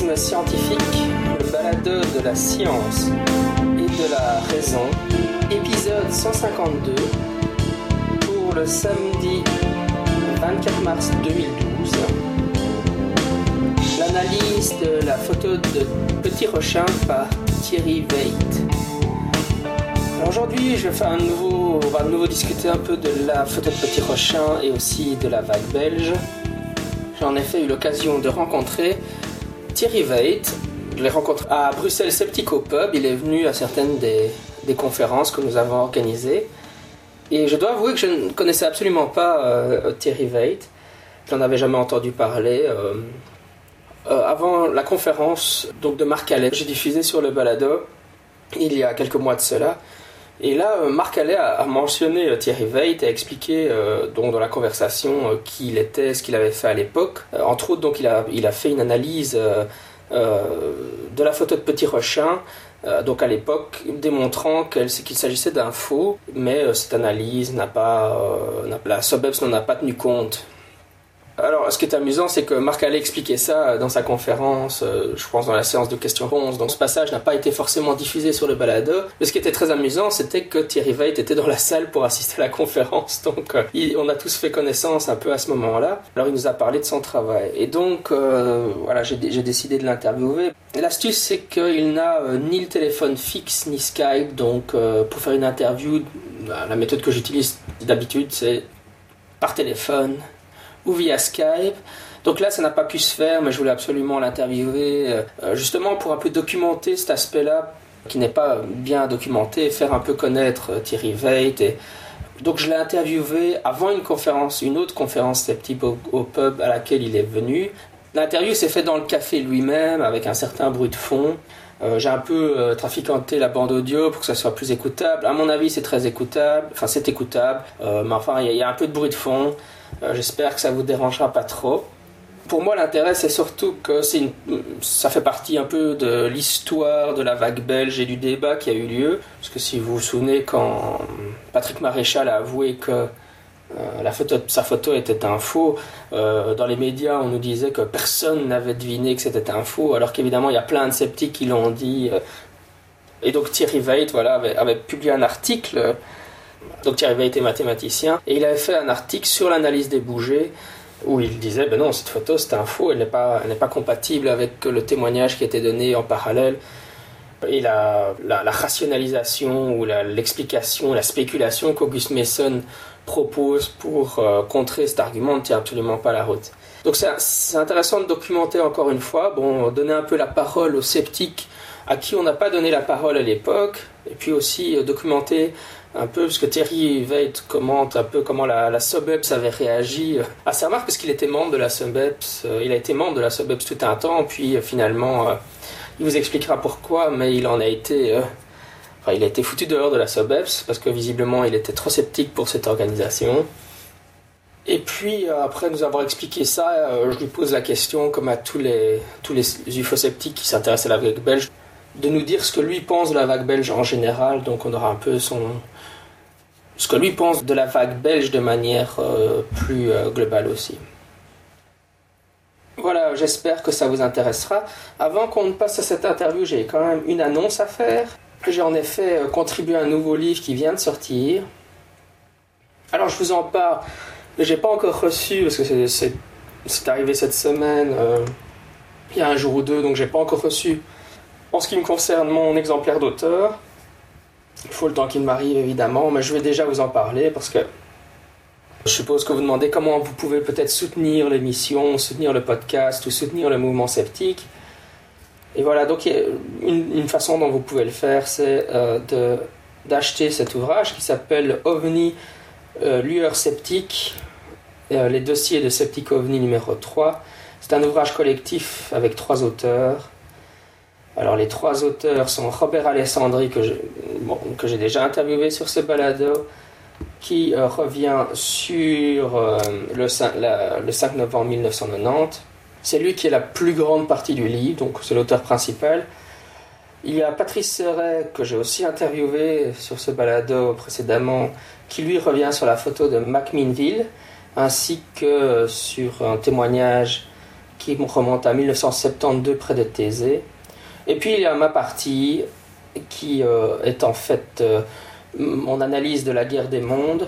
Scientifique, le baladeur de la science et de la raison, épisode 152 pour le samedi 24 mars 2012. L'analyse de la photo de Petit Rochin par Thierry Veit. Aujourd'hui, je vais faire un nouveau, on va de nouveau discuter un peu de la photo de Petit Rochin et aussi de la vague belge. J'ai en effet eu l'occasion de rencontrer Thierry Veit. Je l'ai rencontré à Bruxelles Sceptico Pub. Il est venu à certaines des, des, conférences que nous avons organisées. Et je dois avouer que je ne connaissais absolument pas euh, Thierry Veit. Je n'en avais jamais entendu parler. Euh, euh, avant la conférence donc de Marc Allais, j'ai diffusé sur le balado il y a quelques mois de cela. Et là, Marc Allais a, mentionné Thierry Veit et a expliqué euh, donc, dans la conversation euh, qui il était, ce qu'il avait fait à l'époque. Euh, entre autres, donc, il, a, il a fait une analyse de la photo de Petit Rochin, donc à l'époque, démontrant qu'il s'agissait d'un faux, mais cette analyse n'a pas, la SOBEPS n'en a pas tenu compte. Alors, ce qui est amusant, c'est que Marc allait expliquer ça dans sa conférence, euh, je pense dans la séance de questions-réponses. Donc, ce passage n'a pas été forcément diffusé sur le balado. Mais ce qui était très amusant, c'était que Thierry Veit était dans la salle pour assister à la conférence. Donc, euh, on a tous fait connaissance un peu à ce moment-là. Alors, il nous a parlé de son travail. Et donc, euh, voilà, j'ai décidé de l'interviewer. L'astuce, c'est qu'il n'a ni le téléphone fixe, ni Skype. Donc, pour faire une interview, la méthode que j'utilise d'habitude, c'est par téléphone ou via Skype. Donc là, ça n'a pas pu se faire, mais je voulais absolument l'interviewer, euh, euh, justement pour un peu documenter cet aspect-là, qui n'est pas bien documenté, faire un peu connaître euh, Thierry Veit. Donc je l'ai interviewé avant une conférence, une autre conférence sceptique au, pub à laquelle il est venu. L'interview s'est faite dans le café lui-même, avec un certain bruit de fond. j'ai un peu trafiquanté la bande audio pour que ça soit plus écoutable. À mon avis, c'est très écoutable. Enfin, c'est écoutable. mais enfin, il y, a un peu de bruit de fond. Euh, j'espère que ça vous dérangera pas trop. Pour moi, l'intérêt, c'est surtout que ça fait partie un peu de l'histoire de la vague belge et du débat qui a eu lieu. Parce que si vous vous souvenez, quand Patrick Maréchal a avoué que euh, sa photo était un faux. Euh, dans les médias, on nous disait que personne n'avait deviné que c'était un faux, alors qu'évidemment, il y a plein de sceptiques qui l'ont dit. et donc Thierry Veit voilà, avait, publié un article donc Thierry avait été mathématicien et il avait fait un article sur l'analyse des bougées où il disait ben non cette photo c'est un faux elle n'est pas compatible avec le témoignage qui était donné en parallèle. Et la, la, rationalisation ou l'explication la, spéculation qu'Auguste Mason propose pour euh, contrer cet argument ne tient absolument pas la route. Donc c'est intéressant de documenter encore une fois bon donner un peu la parole aux sceptiques à qui on n'a pas donné la parole à l'époque et puis aussi euh, documenter un peu, parce que Thierry Veit commente un peu comment la, la SOBEPS avait réagi euh, à sa remarque, parce qu'il était membre de la SOBEPS, euh, il a été membre de la SOBEPS tout un temps, puis euh, finalement, il vous expliquera pourquoi, mais il en a été... Il a été foutu dehors de la SOBEPS, parce que visiblement, il était trop sceptique pour cette organisation. Et puis, après nous avoir expliqué ça, je lui pose la question, comme à tous les, tous les UFO-sceptiques qui s'intéressent à la vague belge, de nous dire ce que lui pense de la vague belge en général. Donc, on aura un peu son, ce que lui pense de la vague belge de manière euh, plus euh, globale aussi. Voilà, j'espère que ça vous intéressera. Avant qu'on ne passe à cette interview, j'ai quand même une annonce à faire. J'ai en effet euh, contribué à un nouveau livre qui vient de sortir. Alors je vous en parle, mais j'ai pas encore reçu parce que c'est arrivé cette semaine, il y a un jour ou deux, donc j'ai pas encore reçu. En ce qui me concerne, mon exemplaire d'auteur. Il faut le temps qu'il m'arrive évidemment, mais je vais déjà vous en parler parce que je suppose que vous demandez comment vous pouvez peut-être soutenir l'émission, soutenir le podcast ou soutenir le mouvement sceptique. Et voilà, donc une, façon dont vous pouvez le faire, c'est euh, d'acheter cet ouvrage qui s'appelle OVNI, euh, lueur sceptique, euh, les dossiers de Sceptique OVNI numéro 3. C'est un ouvrage collectif avec trois auteurs. Alors les trois auteurs sont Robert Alessandri, que j'ai déjà interviewé sur ce balado, qui euh, revient sur euh, le, 5, le 5 novembre 1990. C'est lui qui est la plus grande partie du livre, donc c'est l'auteur principal. Il y a Patrice Serret, que j'ai aussi interviewé sur ce balado précédemment, qui lui revient sur la photo de Macminville, ainsi que sur un témoignage qui remonte à 1972 près de Thésée. Et puis il y a ma partie qui euh, est en fait euh, mon analyse de la guerre des mondes.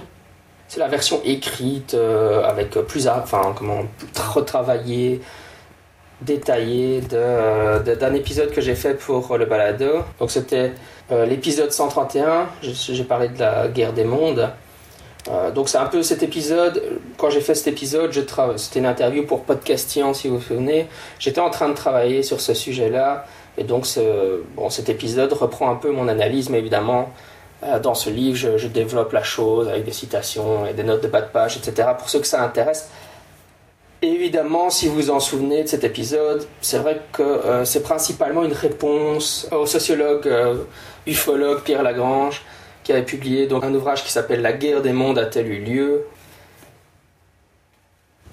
C'est la version écrite euh, avec plus, enfin comment retravaillée, détaillée de, d'un épisode que j'ai fait pour le balado. Donc c'était l'épisode 131. J'ai parlé de la guerre des mondes. donc c'est un peu cet épisode. Quand j'ai fait cet épisode, c'était une interview pour Podcastian, si vous vous souvenez. J'étais en train de travailler sur ce sujet-là et donc bon, cet épisode reprend un peu mon analyse, mais évidemment, euh, dans ce livre, je, développe la chose avec des citations et des notes de bas de page, etc. pour ceux que ça intéresse. évidemment, si vous vous en souvenez de cet épisode, c'est vrai que euh, c'est principalement une réponse au sociologue, euh, ufologue Pierre Lagrange, qui avait publié donc, un ouvrage qui s'appelle La guerre des mondes a-t-elle eu lieu?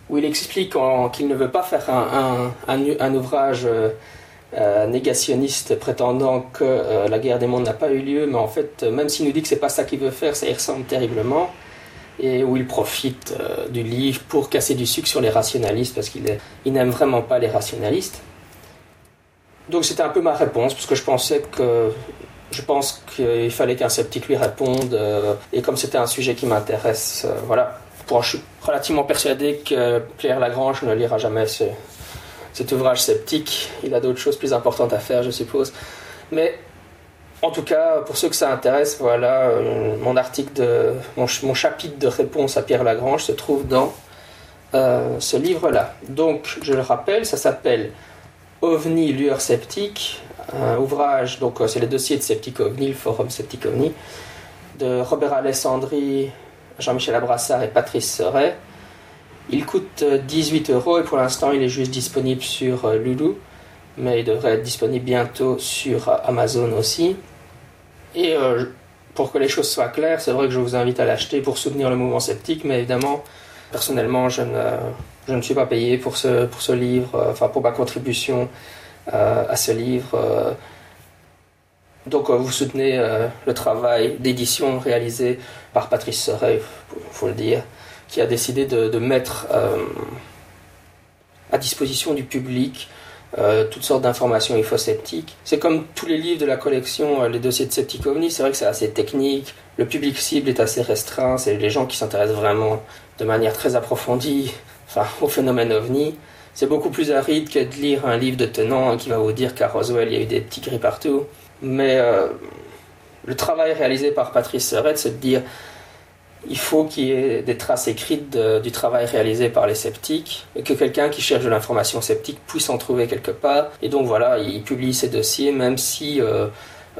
où il explique qu'il ne veut pas faire un, un, un ouvrage euh, négationniste prétendant que euh, la guerre des mondes n'a pas eu lieu, mais en fait, euh, même s'il nous dit que c'est pas ça qu'il veut faire, ça y ressemble terriblement, et où il profite du livre pour casser du sucre sur les rationalistes, parce qu'il il n'aime vraiment pas les rationalistes. Donc c'était un peu ma réponse, parce que je pensais que je pense qu'il fallait qu'un sceptique lui réponde, et comme c'était un sujet qui m'intéresse, voilà. Pour, je suis relativement persuadé que Pierre Lagrange ne lira jamais ce, cet ouvrage sceptique. Il a d'autres choses plus importantes à faire, je suppose. Mais en tout cas, pour ceux que ça intéresse, voilà, euh, mon article de mon, chapitre de réponse à Pierre Lagrange se trouve dans euh, ce livre-là. Donc, je le rappelle, ça s'appelle OVNI, lueur sceptique, ouvrage, donc euh, c'est le dossier de Sceptique OVNI, le forum Sceptique OVNI, de Robert Alessandri, Jean-Michel Abrassard et Patrice Seret. Il coûte 18 euh, euros et pour l'instant il est juste disponible sur euh, Lulu, mais il devrait être disponible bientôt sur euh, Amazon aussi. Et pour que les choses soient claires, c'est vrai que je vous invite à l'acheter pour soutenir le mouvement sceptique, mais évidemment, personnellement, je ne, je ne suis pas payé pour ce, pour ce livre, enfin pour ma contribution à ce livre. donc vous soutenez le travail d'édition réalisé par Patrice Serret, il faut le dire qui a décidé de, mettre euh, à disposition du public euh, toutes sortes d'informations infosceptiques. C'est comme tous les livres de la collection, euh, les dossiers de Sceptic OVNI, c'est vrai que c'est assez technique, le public cible est assez restreint, c'est les gens qui s'intéressent vraiment de manière très approfondie au phénomène OVNI. C'est beaucoup plus aride que de lire un livre de tenant qui va vous dire qu'à Roswell il y a eu des petits gris partout. Mais le travail réalisé par Patrice Serret, c'est de dire il faut qu'il y ait des traces écrites du travail réalisé par les sceptiques que quelqu'un qui cherche de l'information sceptique puisse en trouver quelque part. Et donc voilà, il publie ces dossiers même si euh,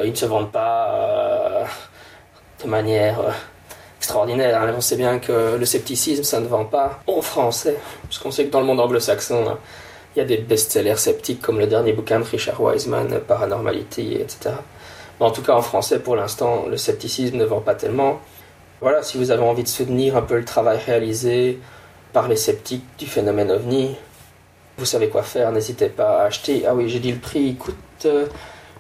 ils ne se vendent pas euh, de manière euh, extraordinaire. On sait bien que le scepticisme, ça ne vend pas en français, puisqu'on sait que dans le monde anglo-saxon, hein, il y a des best-sellers sceptiques comme le dernier bouquin de Richard Wiseman, Paranormality, etc. Mais en tout cas, en français, pour l'instant, le scepticisme ne vend pas tellement. Voilà, si vous avez envie de soutenir un peu le travail réalisé par les sceptiques du phénomène ovni, vous savez quoi faire, n'hésitez pas à acheter. Ah oui, j'ai dit le prix, il coûte... Euh,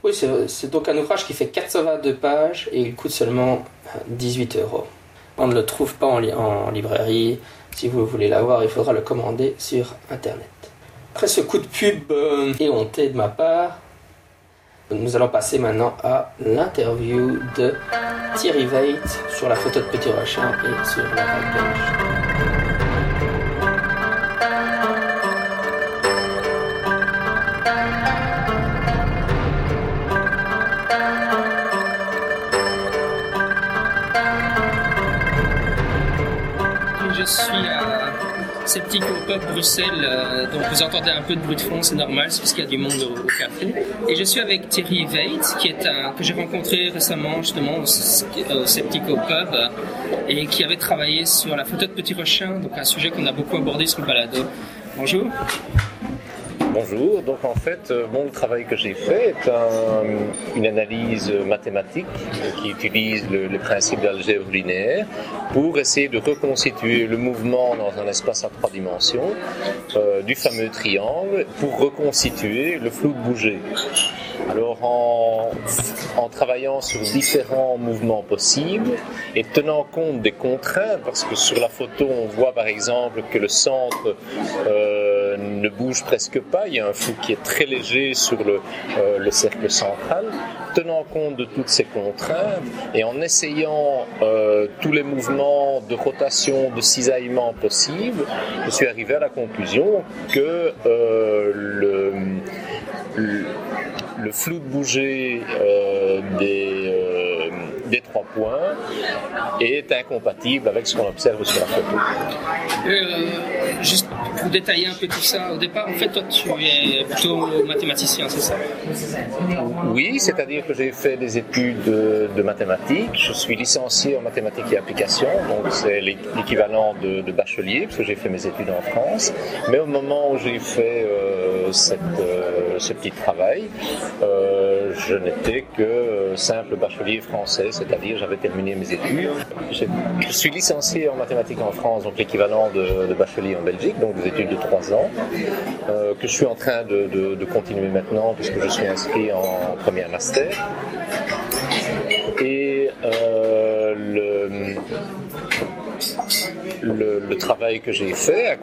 oui, c'est donc un ouvrage qui fait 422 pages et il coûte seulement 18 euros. On ne le trouve pas en, en librairie. Si vous voulez l'avoir, il faudra le commander sur Internet. Après ce coup de pub euh, éhonté de ma part, nous allons passer maintenant à l'interview de Thierry Veit sur la photo de Petit Rochin et sur la Je suis Sceptique au Bruxelles, euh, donc vous entendez un peu de bruit de fond, c'est normal, c'est parce qu'il y a du monde au, café. Et je suis avec Thierry Veit, qui est un, que j'ai rencontré récemment justement au, Sceptique au Pub, et qui avait travaillé sur la photo de Petit Rochin, donc un sujet qu'on a beaucoup abordé sur le balado. Bonjour. Bonjour, donc en fait, euh, bon, le travail que j'ai fait est une analyse mathématique qui utilise le, principe d'algèbre linéaire pour essayer de reconstituer le mouvement dans un espace à trois dimensions euh, du fameux triangle pour reconstituer le flou de bouger. Alors en, en, travaillant sur différents mouvements possibles et tenant compte des contraintes, parce que sur la photo on voit par exemple que le centre euh, ne bouge presque pas. Il y a un flou qui est très léger sur le, le cercle central. Tenant compte de toutes ces contraintes et en essayant tous les mouvements de rotation, de cisaillement possibles, je suis arrivé à la conclusion que le, le, flou de bouger des des trois points est incompatible avec ce qu'on observe sur la photo. Euh, juste pour détailler un peu tout ça, au départ, en fait, toi, tu es plutôt mathématicien, c'est ça? Oui, c'est-à-dire que j'ai fait des études de, mathématiques. Je suis licencié en mathématiques et applications, donc c'est l'équivalent de, bachelier, parce que j'ai fait mes études en France. Mais au moment où j'ai fait euh, cette, euh, ce petit travail, je n'étais que simple bachelier français c'est-à-dire j'avais terminé mes études. Je suis licencié en mathématiques en France, donc l'équivalent de, bachelier en Belgique, donc des études de trois ans, euh, que je suis en train de, continuer maintenant puisque je suis inscrit en premier master. Et euh, le, travail que j'ai fait a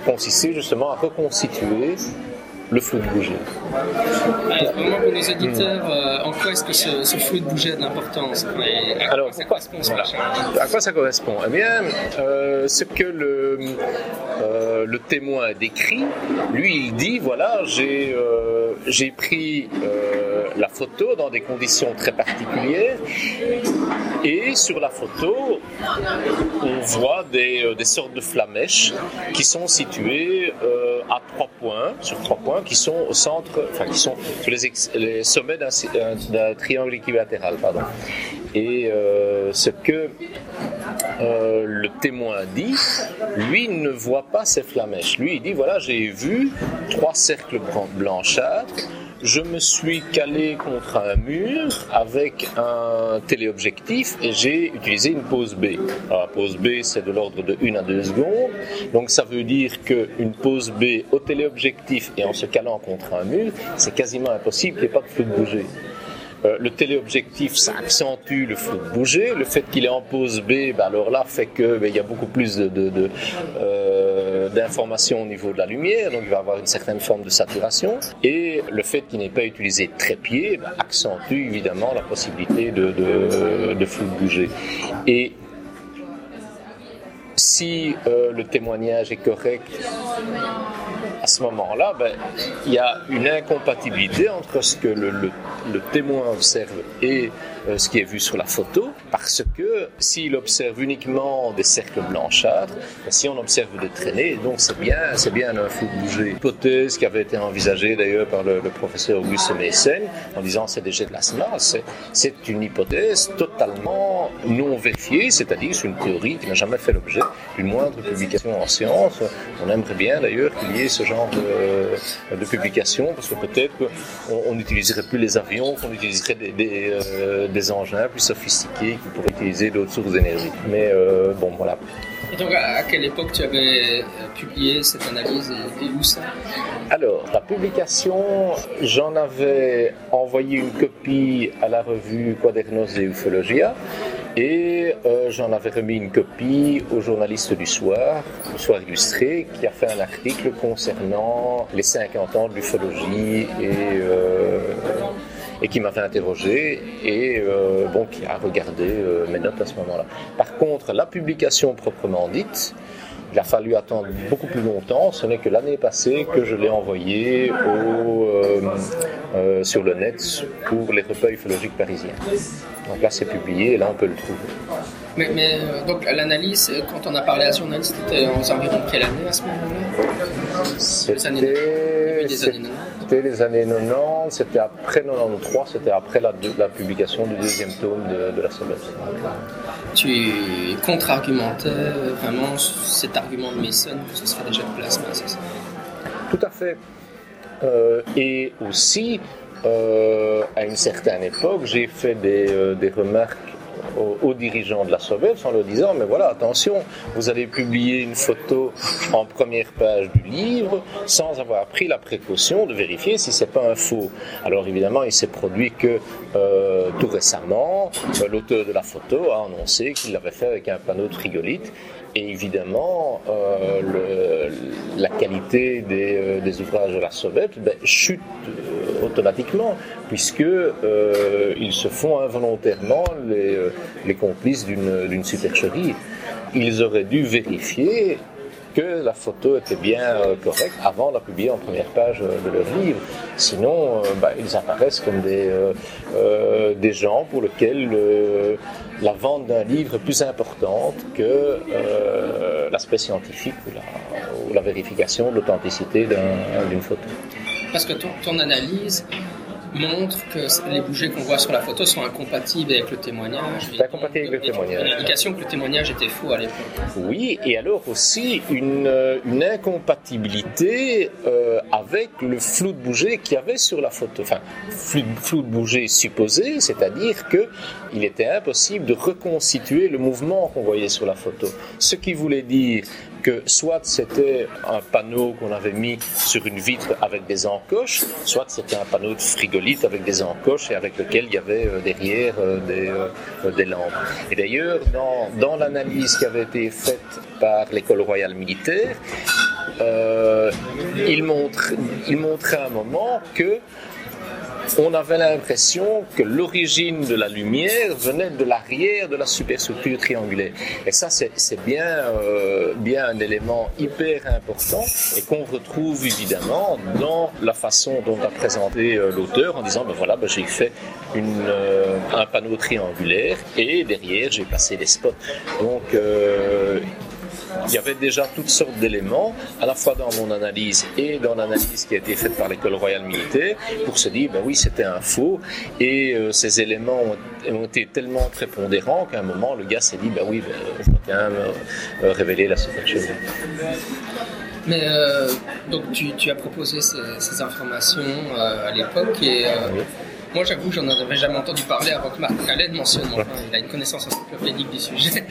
consisté justement à reconstituer le flou de bouger. vraiment pour nos éditeurs, euh, en quoi est-ce que ce, flou de bouger a de l'importance Alors, quoi ça correspond À quoi ça correspond? Eh bien, euh, ce que le, euh, le témoin décrit, lui, il dit voilà, j'ai j'ai pris la photo dans des conditions très particulières et sur la photo, on voit des, des sortes de flamèches qui sont situées à trois points, sur trois points qui sont au centre, enfin qui sont sur les, sommets d'un triangle équilatéral. Pardon. Et euh, ce que euh, le témoin dit, lui ne voit pas ces flamèches. Lui, il dit voilà, j'ai vu trois cercles blanchâtres je me suis calé contre un mur avec un téléobjectif et j'ai utilisé une pose B. Alors, la pose B, c'est de l'ordre de 1 à 2 secondes. Donc, ça veut dire qu'une pose B au téléobjectif et en se calant contre un mur, c'est quasiment impossible qu'il n'y ait pas de flou de bouger. Euh, le téléobjectif, ça accentue le flou de bouger. Le fait qu'il est en pose B, ben alors là, fait que ben, il y a beaucoup plus de, euh, d'informations au niveau de la lumière, donc il va avoir une certaine forme de saturation. Et le fait qu'il n'ait pas utilisé trépied ben, accentue évidemment la possibilité de, flou de bouger. Et si euh, le témoignage est correct, à ce moment-là, ben, il y a une incompatibilité entre ce que le, témoin observe et ce qui est vu sur la photo, parce que s'il observe uniquement des cercles blanchâtres, ben, si on observe des traînées, donc c'est bien, c'est bien un flou de bouger. Hypothèse qui avait été envisagée d'ailleurs par le, professeur Auguste Messen, en disant c'est des jets de plasma, c'est, une hypothèse totalement non vérifiée, c'est-à-dire c'est une théorie qui n'a jamais fait l'objet d'une moindre publication en sciences. On aimerait bien d'ailleurs qu'il y ait ce genre de, de publication, parce que peut-être qu'on n'utiliserait plus les avions, qu'on utiliserait des, des, euh, des engins plus sophistiqués qui pourraient utiliser d'autres sources d'énergie. Mais euh, bon, voilà. Et donc, à quelle époque tu avais euh, publié cette analyse et, où ça? Alors, la publication, j'en avais envoyé une copie à la revue Quadernos de Ufologia et euh, j'en avais remis une copie au journaliste du soir, soir illustré, qui a fait un article concernant les 50 ans de l'ufologie et et qui m'avait interrogé et euh, bon, qui a regardé euh, mes notes à ce moment-là. Par contre, la publication proprement dite, il a fallu attendre beaucoup plus longtemps. Ce n'est que l'année passée que je l'ai envoyé au, euh, sur le net pour les repas ufologiques parisiens. Donc là, c'est publié et là, on peut le trouver. Mais, mais donc l'analyse, quand on a parlé à ce journaliste, c'était aux environs de quelle année à ce moment-là? C'était c'était les années 90, c'était après 93, c'était après la, la, publication du deuxième tome de, la Soviet. Tu contre-argumentais vraiment cet argument de Mason que ce serait déjà de plasma, c'est ça? Tout à fait. Euh, et aussi, euh, à une certaine époque, j'ai fait des, euh, des remarques aux, dirigeants de la Soviet en leur disant mais voilà attention vous allez publier une photo en première page du livre sans avoir pris la précaution de vérifier si c'est pas un faux. Alors évidemment il s'est produit que euh, tout récemment l'auteur de la photo a annoncé qu'il l'avait fait avec un panneau de frigolite Et évidemment, euh, la qualité des, euh, ouvrages de la SOBEP ben, chute euh, automatiquement, puisqu'ils se font involontairement les, complices d'une supercherie. Ils auraient dû vérifier que la photo était bien correcte avant de la publier en première page de leur livre. Sinon, ben, ils apparaissent comme des, des gens pour lesquels la vente d'un livre est plus importante que euh, l'aspect scientifique ou la, vérification de l'authenticité d'une photo. Parce que ton analyse, montre que les bougies qu'on voit sur la photo sont incompatibles avec le témoignage. C'est incompatible avec le témoignage. Une indication que le témoignage était faux à l'époque. Oui, et alors aussi une, une incompatibilité euh, avec le flou de bouger qu'il y avait sur la photo. Enfin, flou, flou de bouger supposé, c'est-à-dire que il était impossible de reconstituer le mouvement qu'on voyait sur la photo. Ce qui voulait dire que soit c'était un panneau qu'on avait mis sur une vitre avec des encoches, soit c'était un panneau de frigolite avec des encoches et avec lequel il y avait euh, derrière euh, des, euh, des lampes. Et d'ailleurs, dans, dans l'analyse qui avait été faite par l'école royale militaire, il, montre, il montrait à un moment que on avait l'impression que l'origine de la lumière venait de l'arrière de la superstructure triangulaire. Et ça, c'est bien, euh, bien un élément hyper important et qu'on retrouve évidemment dans la façon dont a présenté euh, l'auteur en disant, ben voilà, ben j'ai fait une, euh, un panneau triangulaire et derrière j'ai passé les spots. Donc il y avait déjà toutes sortes d'éléments, à la fois dans mon analyse et dans l'analyse qui a été faite par l'école royale militaire, pour se dire, ben oui, c'était un faux, et euh, ces éléments ont, été tellement prépondérants qu'à un moment, le gars s'est dit, ben oui, ben, je dois quand même euh, révéler la supercherie. Mais euh, donc tu, tu, as proposé ces, informations à l'époque et moi, j'avoue que j'en avais jamais entendu parler avant que Marc Allen mentionne. il a une connaissance encyclopédique du sujet.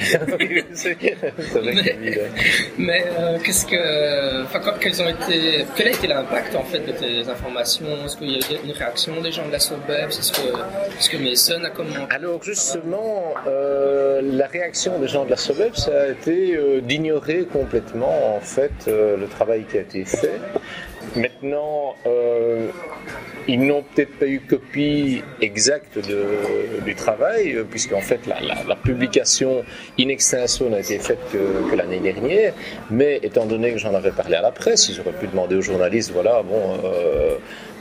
mais, euh, qu'est-ce que, enfin, quels ont été, quel a été l'impact en fait de tes informations? Est-ce qu'il y a eu une réaction des gens de la SOBEB Est-ce que, est-ce que Mason a commenté? Alors justement, euh, la réaction des gens de la SOBEB, ça a été euh, d'ignorer complètement en fait le travail qui a été fait. Maintenant, euh, ils n'ont peut-être pas eu copie exacte du travail, puisqu'en fait la, publication in extenso n'a été faite que, l'année dernière, mais étant donné que j'en avais parlé à la presse, j'aurais pu demander aux journalistes, voilà, bon, euh,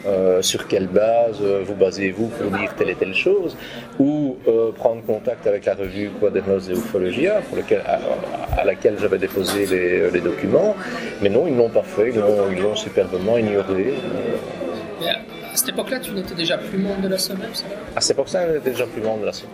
euh, sur quelle base vous basez-vous pour dire telle et telle chose, ou prendre contact avec la revue Quadernos de Ufologia, pour lequel, à, laquelle j'avais déposé les, documents, mais non, ils ne l'ont pas fait, ils l'ont superbement ignoré. À cette époque-là, tu n'étais déjà plus membre de la SOMEP À cette époque-là, j'étais déjà plus membre de la SOMEP.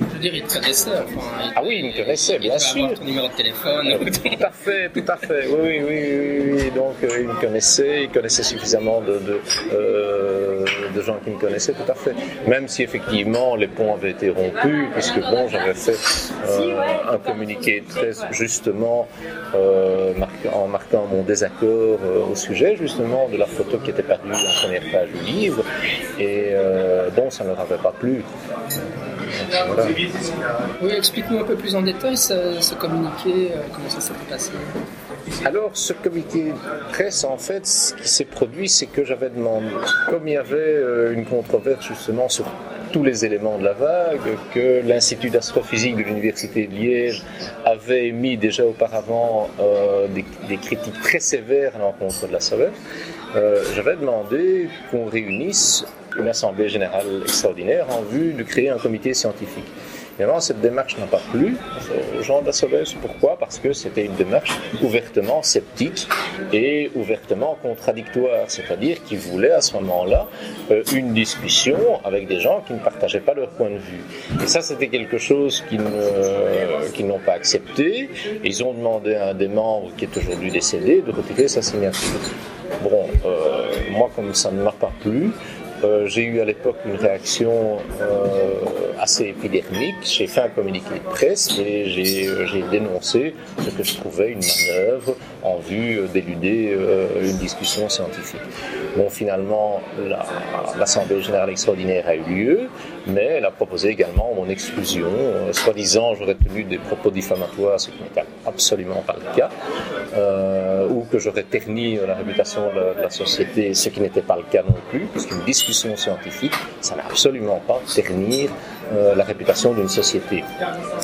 Je veux dire, il te connaissait. Enfin, ah oui, il me connaissait, bien sûr. Avoir ton numéro de téléphone. tout à fait, tout à fait. Oui, oui, oui. oui. Donc, euh, il me connaissait, il connaissait suffisamment de, de, euh, de, gens qui me connaissaient, tout à fait. Même si effectivement les ponts avaient été rompus, puisque bon, j'avais fait euh, un communiqué très justement euh, en marquant mon désaccord euh, au sujet justement de la photo qui était parue en première page du livre et dont ça ne leur avait pas plu. Oui, explique-nous un peu plus en détail ce, communiqué, comment ça s'est passé. Alors, ce communiqué presse, en fait, ce qui s'est produit, c'est que j'avais demandé, comme il y avait euh, une controverse justement sur tous les éléments de la vague, que l'Institut d'astrophysique de l'Université de Liège avait émis déjà auparavant euh, des, critiques très sévères à l'encontre de la SOVEF, j'avais demandé qu'on réunisse une assemblée générale extraordinaire en vue de créer un comité scientifique. Évidemment, cette démarche n'a pas plu aux gens de la Sauveuse. Pourquoi? Parce que c'était une démarche ouvertement sceptique et ouvertement contradictoire. C'est-à-dire qu'ils voulaient à ce moment-là euh, une discussion avec des gens qui ne partageaient pas leur point de vue. Et ça, c'était quelque chose qu'ils n'ont pas accepté. Ils ont demandé à un des membres qui est aujourd'hui décédé de retirer sa signature. Bon, euh, moi, comme ça ne m'a pas plu, euh, j'ai eu à l'époque une réaction euh, assez épidermique. J'ai fait un communiqué de presse et j'ai euh, dénoncé ce que je trouvais une manœuvre en vue d'éluder une discussion scientifique. Bon, finalement, l'Assemblée générale extraordinaire a eu lieu, mais elle a proposé également mon exclusion. Soi-disant, j'aurais tenu des propos diffamatoires, ce qui n'était absolument pas le cas, ou que j'aurais terni la réputation de la société, ce qui n'était pas le cas non plus, puisqu'une discussion scientifique, ça n'a absolument pas ternir euh, la réputation d'une société.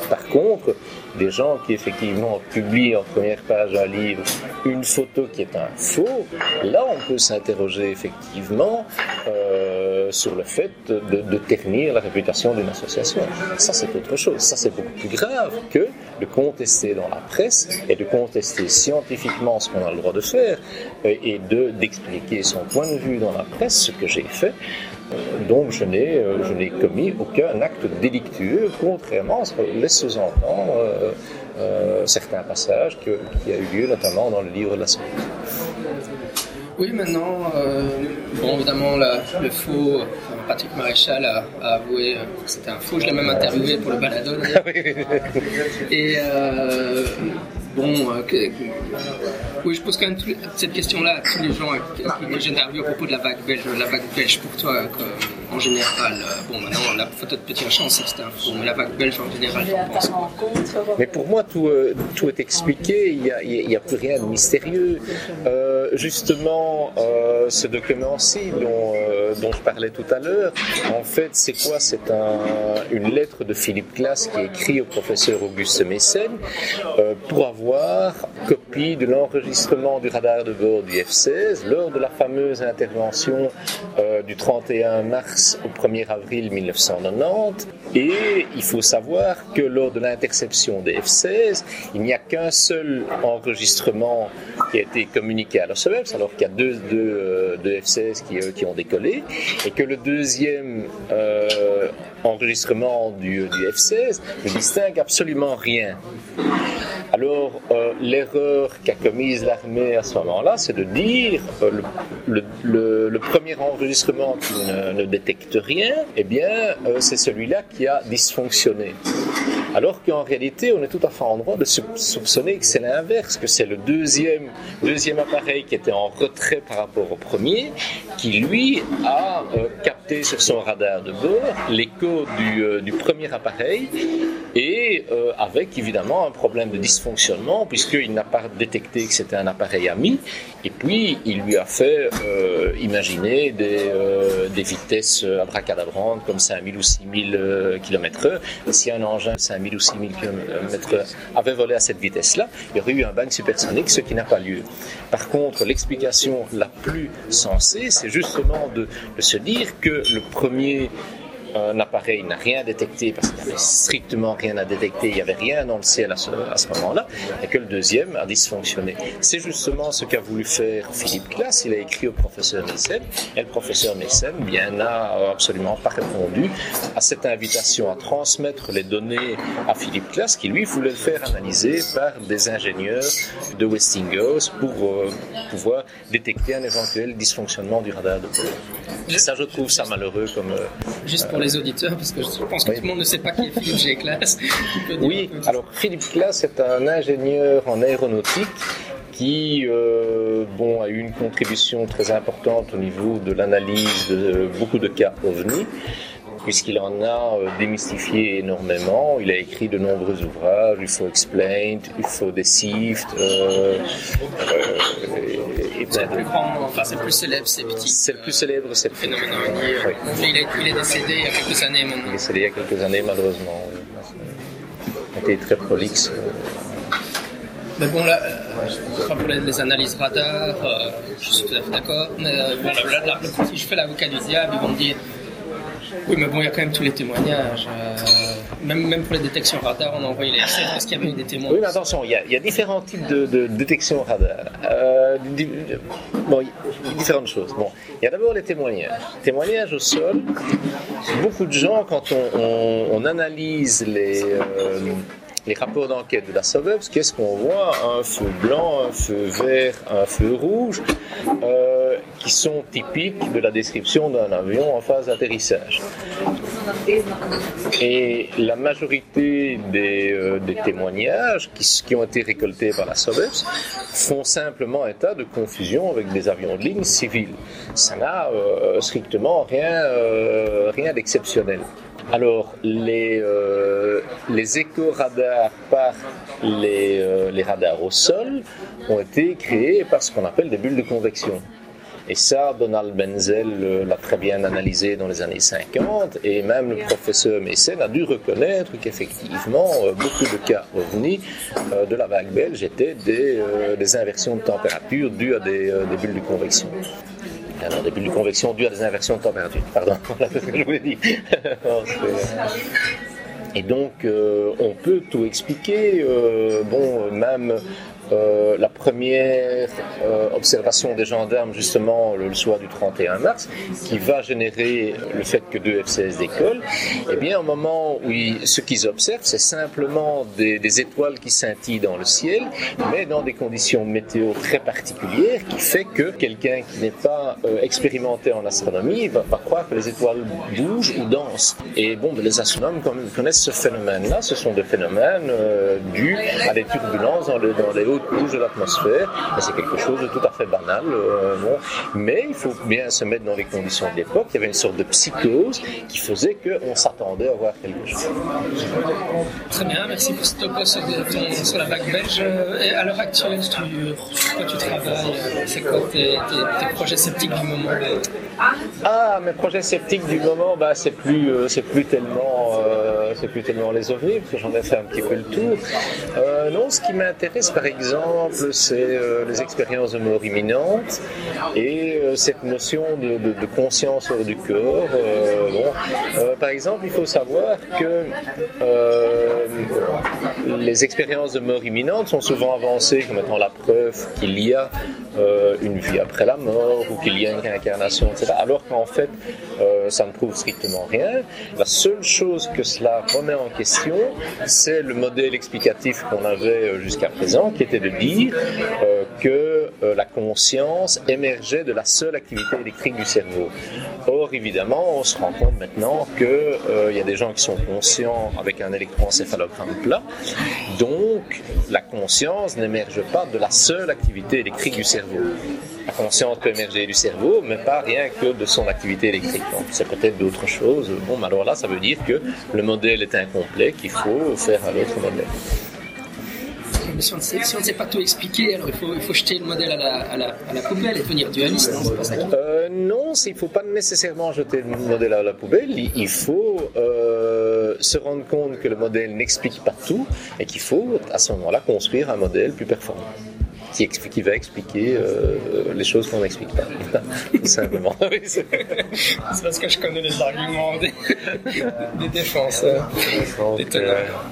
Par contre, des gens qui effectivement publient en première page d'un livre une photo qui est un faux, là on peut s'interroger effectivement euh, sur le fait de, ternir la réputation d'une association. Ça c'est autre chose, ça c'est beaucoup plus grave que de contester dans la presse et de contester scientifiquement ce qu'on a le droit de faire euh, et de d'expliquer son point de vue dans la presse, ce que j'ai fait. Donc je n'ai, euh, je n'ai commis aucun acte délictueux, contrairement à ce que laisse euh, euh, certains passages qui a eu lieu notamment dans le livre de la semaine. Oui, maintenant, bon, évidemment, le faux, Maréchal a, avoué que c'était un faux. Je l'ai même interviewé pour le baladon. Et bon, oui, je pose quand même cette question-là à tous les gens que j'interviewe à propos de la vague belge. La vague belge pour toi, en général, euh, bon, maintenant, la photo de Petit Chance, c'est que c'était un faux, mais la vague belge en général, Mais pour moi, tout, euh, est expliqué, il n'y a, a, plus rien de mystérieux. Euh, justement, ce document-ci dont, je parlais tout à l'heure, en fait, c'est quoi? C'est un, une lettre de Philippe Glass qui est écrite au professeur Auguste Mécène pour avoir copie de l'enregistrement du radar de bord du F-16 lors de la fameuse intervention du 31 mars au 1er avril 1990. Et il faut savoir que lors de l'interception des F-16, il n'y a qu'un seul enregistrement qui a été communiqué à Los Angeles, alors qu'il y a deux, deux F-16 qui, qui, ont décollé, et que le deuxième euh, enregistrement du F-16 ne distingue absolument rien. Alors, euh, l'erreur qu'a commise l'armée à ce moment-là, c'est de dire euh, le, premier enregistrement qui ne, ne détecte rien, eh bien, euh, c'est celui-là qui a dysfonctionné. Alors qu'en réalité, on est tout à fait en droit de soupçonner que c'est l'inverse, que c'est le deuxième, deuxième appareil qui était en retrait par rapport au premier, qui lui a euh, capté sur son radar de bord l'écho du, euh, du premier appareil, et euh, avec évidemment un problème de dysfonctionnement, puisqu'il n'a pas détecté que c'était un appareil ami, et puis il lui a fait imaginer des, des vitesses abracadabrantes comme 5000 ou 6000 km/h. Si un engin 5000 1000 ou 6000 km/h avait volé à cette vitesse-là, il y aurait eu un bang supersonique, ce qui n'a pas lieu. Par contre, l'explication la plus sensée, c'est justement de se dire que le premier un appareil n'a rien détecté parce qu'il n'y avait strictement rien à détecter, il n'y avait rien dans le ciel à ce, moment-là, et que le deuxième a dysfonctionné. C'est justement ce qu'a voulu faire Philippe Glass. Il a écrit au professeur Messen, et le professeur Messen bien n'a absolument pas répondu à cette invitation à transmettre les données à Philippe Glass, qui lui voulait le faire analyser par des ingénieurs de Westinghouse pour euh, pouvoir détecter un éventuel dysfonctionnement du radar de bord. Ça, je trouve ça malheureux comme. Euh, Juste pour les auditeurs, parce que je pense que tout le monde ne sait pas qui est Philippe G. Class. Oui, alors Philippe Class est un ingénieur en aéronautique qui euh, bon, a eu une contribution très importante au niveau de l'analyse de beaucoup de cas OVNI puisqu'il en a euh, démystifié énormément. Il a écrit de nombreux ouvrages, UFO Explained, UFO Deceived, euh, euh, C'est le plus grand, enfin c'est le plus célèbre, c'est petit. C'est le plus célèbre, c'est le phénomène oui. il, est, il, est, décédé il y a quelques années maintenant. Il est décédé il y a quelques années malheureusement. Il été très prolixe. Mais bon, là, pour les, analyses radar, je suis tout à fait d'accord. Mais bon, là, là, si je fais l'avocat du diable, ils vont me dire oui, mais bon, il y a quand même tous les témoignages. Même, pour les détections radar, on a envoyé les f parce qu'il y avait eu des témoins. Oui, mais attention, il y a, différents types de, de détection radar. Euh, bon, différentes choses. Bon, il y a d'abord les témoignages. Témoignages au sol. Beaucoup de gens, quand on, analyse les, euh, les rapports d'enquête de la SOVEPS, qu'est-ce qu'on voit? Un feu blanc, un feu vert, un feu rouge, euh, qui sont typiques de la description d'un avion en phase d'atterrissage. Et la majorité des, euh, témoignages qui, ont été récoltés par la SOVEPS font simplement état de confusion avec des avions de ligne civils. Ça n'a euh, strictement rien, rien d'exceptionnel. Alors, les, euh, éco-radars par euh, les, radars au sol ont été créés par ce qu'on appelle des bulles de convection. Et ça, Donald Benzel euh, l'a très bien analysé dans les années 50, et même le professeur Messen a dû reconnaître qu'effectivement, beaucoup de cas ovnis de la vague belge étaient des, inversions de température dues à des, bulles de convection. Alors, des bulles de convection dues à des inversions de température. Pardon, voilà ce que je. Et donc, euh, on peut tout expliquer. Euh, bon, même euh, la première euh, observation des gendarmes, justement, le, soir du 31 mars, qui va générer le fait que deux F-16 décollent, eh bien, au moment où ce qu'ils observent, c'est simplement des, étoiles qui scintillent dans le ciel, mais dans des conditions météo très particulières, qui fait que quelqu'un qui n'est pas euh, expérimenté en astronomie va, pas croire que les étoiles bougent ou dansent. Et bon, les astronomes connaissent ce phénomène-là. Ce sont des phénomènes dus à des turbulences dans, dans les hautes couche de l'atmosphère. C'est quelque chose de tout à fait banal. Euh, Mais il faut bien se mettre dans les conditions de l'époque. Il y avait une sorte de psychose qui faisait qu'on s'attendait à voir quelque chose. Très bien, merci pour ce topo sur, sur la vague belge. Et à l'heure actuelle, tu, sur quoi tu travailles C'est quoi tes, projets sceptiques du moment? Ah, mes projets sceptiques du moment, bah, c'est plus, euh, c'est plus tellement, euh, c'est plus tellement les ovnis, parce que j'en ai fait un petit peu le tour. non, ce qui m'intéresse, par exemple, c'est euh, les expériences de mort imminente et euh, cette notion de, conscience hors du corps. Euh, bon, par exemple, il faut savoir que les expériences de mort imminente sont souvent avancées comme étant la preuve qu'il y a une vie après la mort ou qu'il y a une réincarnation, etc. Alors qu'en fait, ça ne prouve strictement rien. La seule chose que cela remet en question, c'est le modèle explicatif qu'on avait jusqu'à présent, qui était de dire euh, que euh, la conscience émergeait de la seule activité électrique du cerveau. Or, évidemment, on se rend compte maintenant qu'il euh, y a des gens qui sont conscients avec un électroencéphalogramme plat, donc la conscience n'émerge pas de la seule activité électrique du cerveau. La conscience peut émerger du cerveau, mais pas rien que de son activité électrique. Donc, c'est peut-être d'autres choses. Bon, alors là, ça veut dire que le modèle est incomplet, qu'il faut faire un autre modèle si on, ne sait, pas tout expliquer, alors il faut, il faut jeter le modèle à la, à la, à la poubelle et devenir dualiste, non? Pas ça euh, Non, il ne faut pas nécessairement jeter le modèle à la poubelle, il, faut euh, se rendre compte que le modèle n'explique pas tout et qu'il faut à ce moment-là construire un modèle plus performant. Qui, qui, va expliquer euh, les choses qu'on n'explique pas. Tout simplement. c'est parce que je connais les arguments des, des défenseurs. Des teneurs.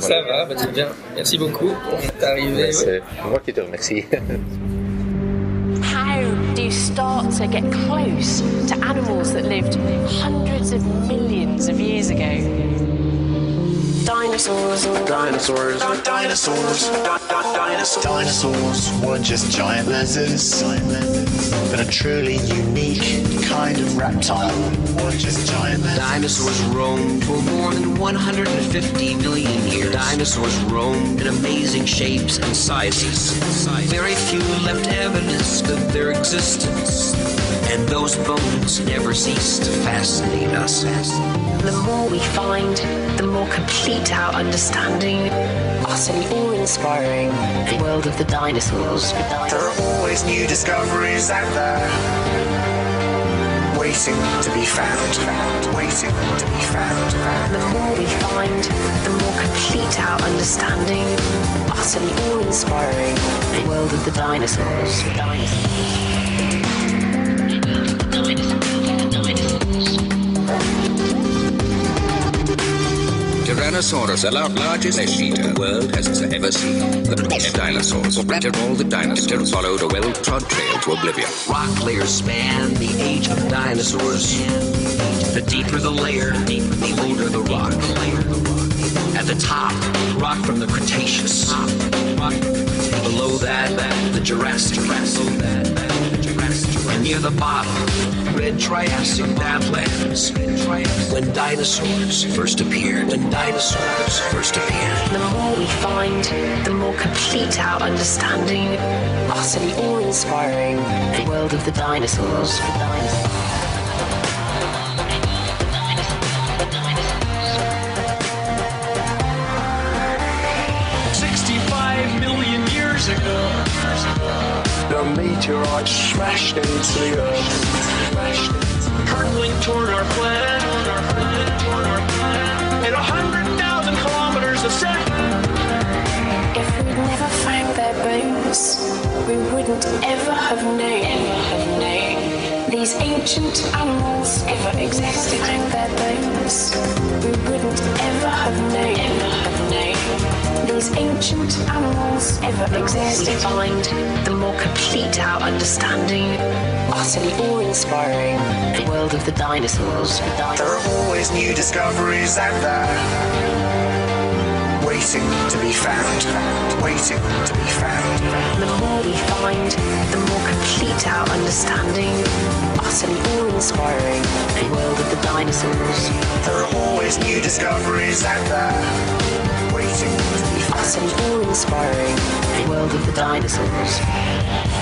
Ça va, bah, très bien. Merci beaucoup. On arrivé. C'est moi qui te remercie. How do you start to get close to animals that lived hundreds of millions of years ago? Dinosaurs, dinosaurs, dinosaurs, dinosaurs. Dinosaurs were just giant lizards, but a truly unique kind of reptile. Just giant Dinosaurs roamed for more than 150 million years. Dinosaurs roamed in amazing shapes and sizes. Very few left evidence of their existence. And those bones never cease to fascinate us. The more we find, the more complete our understanding. Utterly awe-inspiring. The world of the dinosaurs. There are always new discoveries out there waiting to be found, waiting to be found. The more we find, the more complete our understanding, utterly awe-inspiring. The world of the dinosaurs. The dinosaurs. Tyrannosaurus, the largest flesh eater the world has ever seen. The dinosaurs scattered all the dinosaurs followed a well-trod trail to oblivion. Rock layers span the age of dinosaurs. The deeper the layer, the older the rock. At the top, rock from the Cretaceous. Below that, the Jurassic. And near the bottom, red Triassic badlands. When dinosaurs first appeared. When dinosaurs first appeared. The more we find, the more complete our understanding, utterly awe-inspiring. The world of the dinosaurs. The dinosaurs. 65 million years ago. The meteorite smashed into the earth. Hurtling toward our planet. At 100,000 kilometers a second. If we'd never found their bones, we wouldn't ever have known. Have known. These ancient animals ever existed. Found their bones, we wouldn't ever have known. Ever have known. These ancient animals ever existed. Find the more complete our understanding, utterly awe-inspiring. The world of the dinosaurs. The There are always new discoveries out there. Waiting to be found. Waiting to be found. The more we find, the more complete our understanding, utterly awe-inspiring. The world of the dinosaurs, There are always new discoveries out there. Waiting to be found. utterly awe-inspiring. The world of the dinosaurs.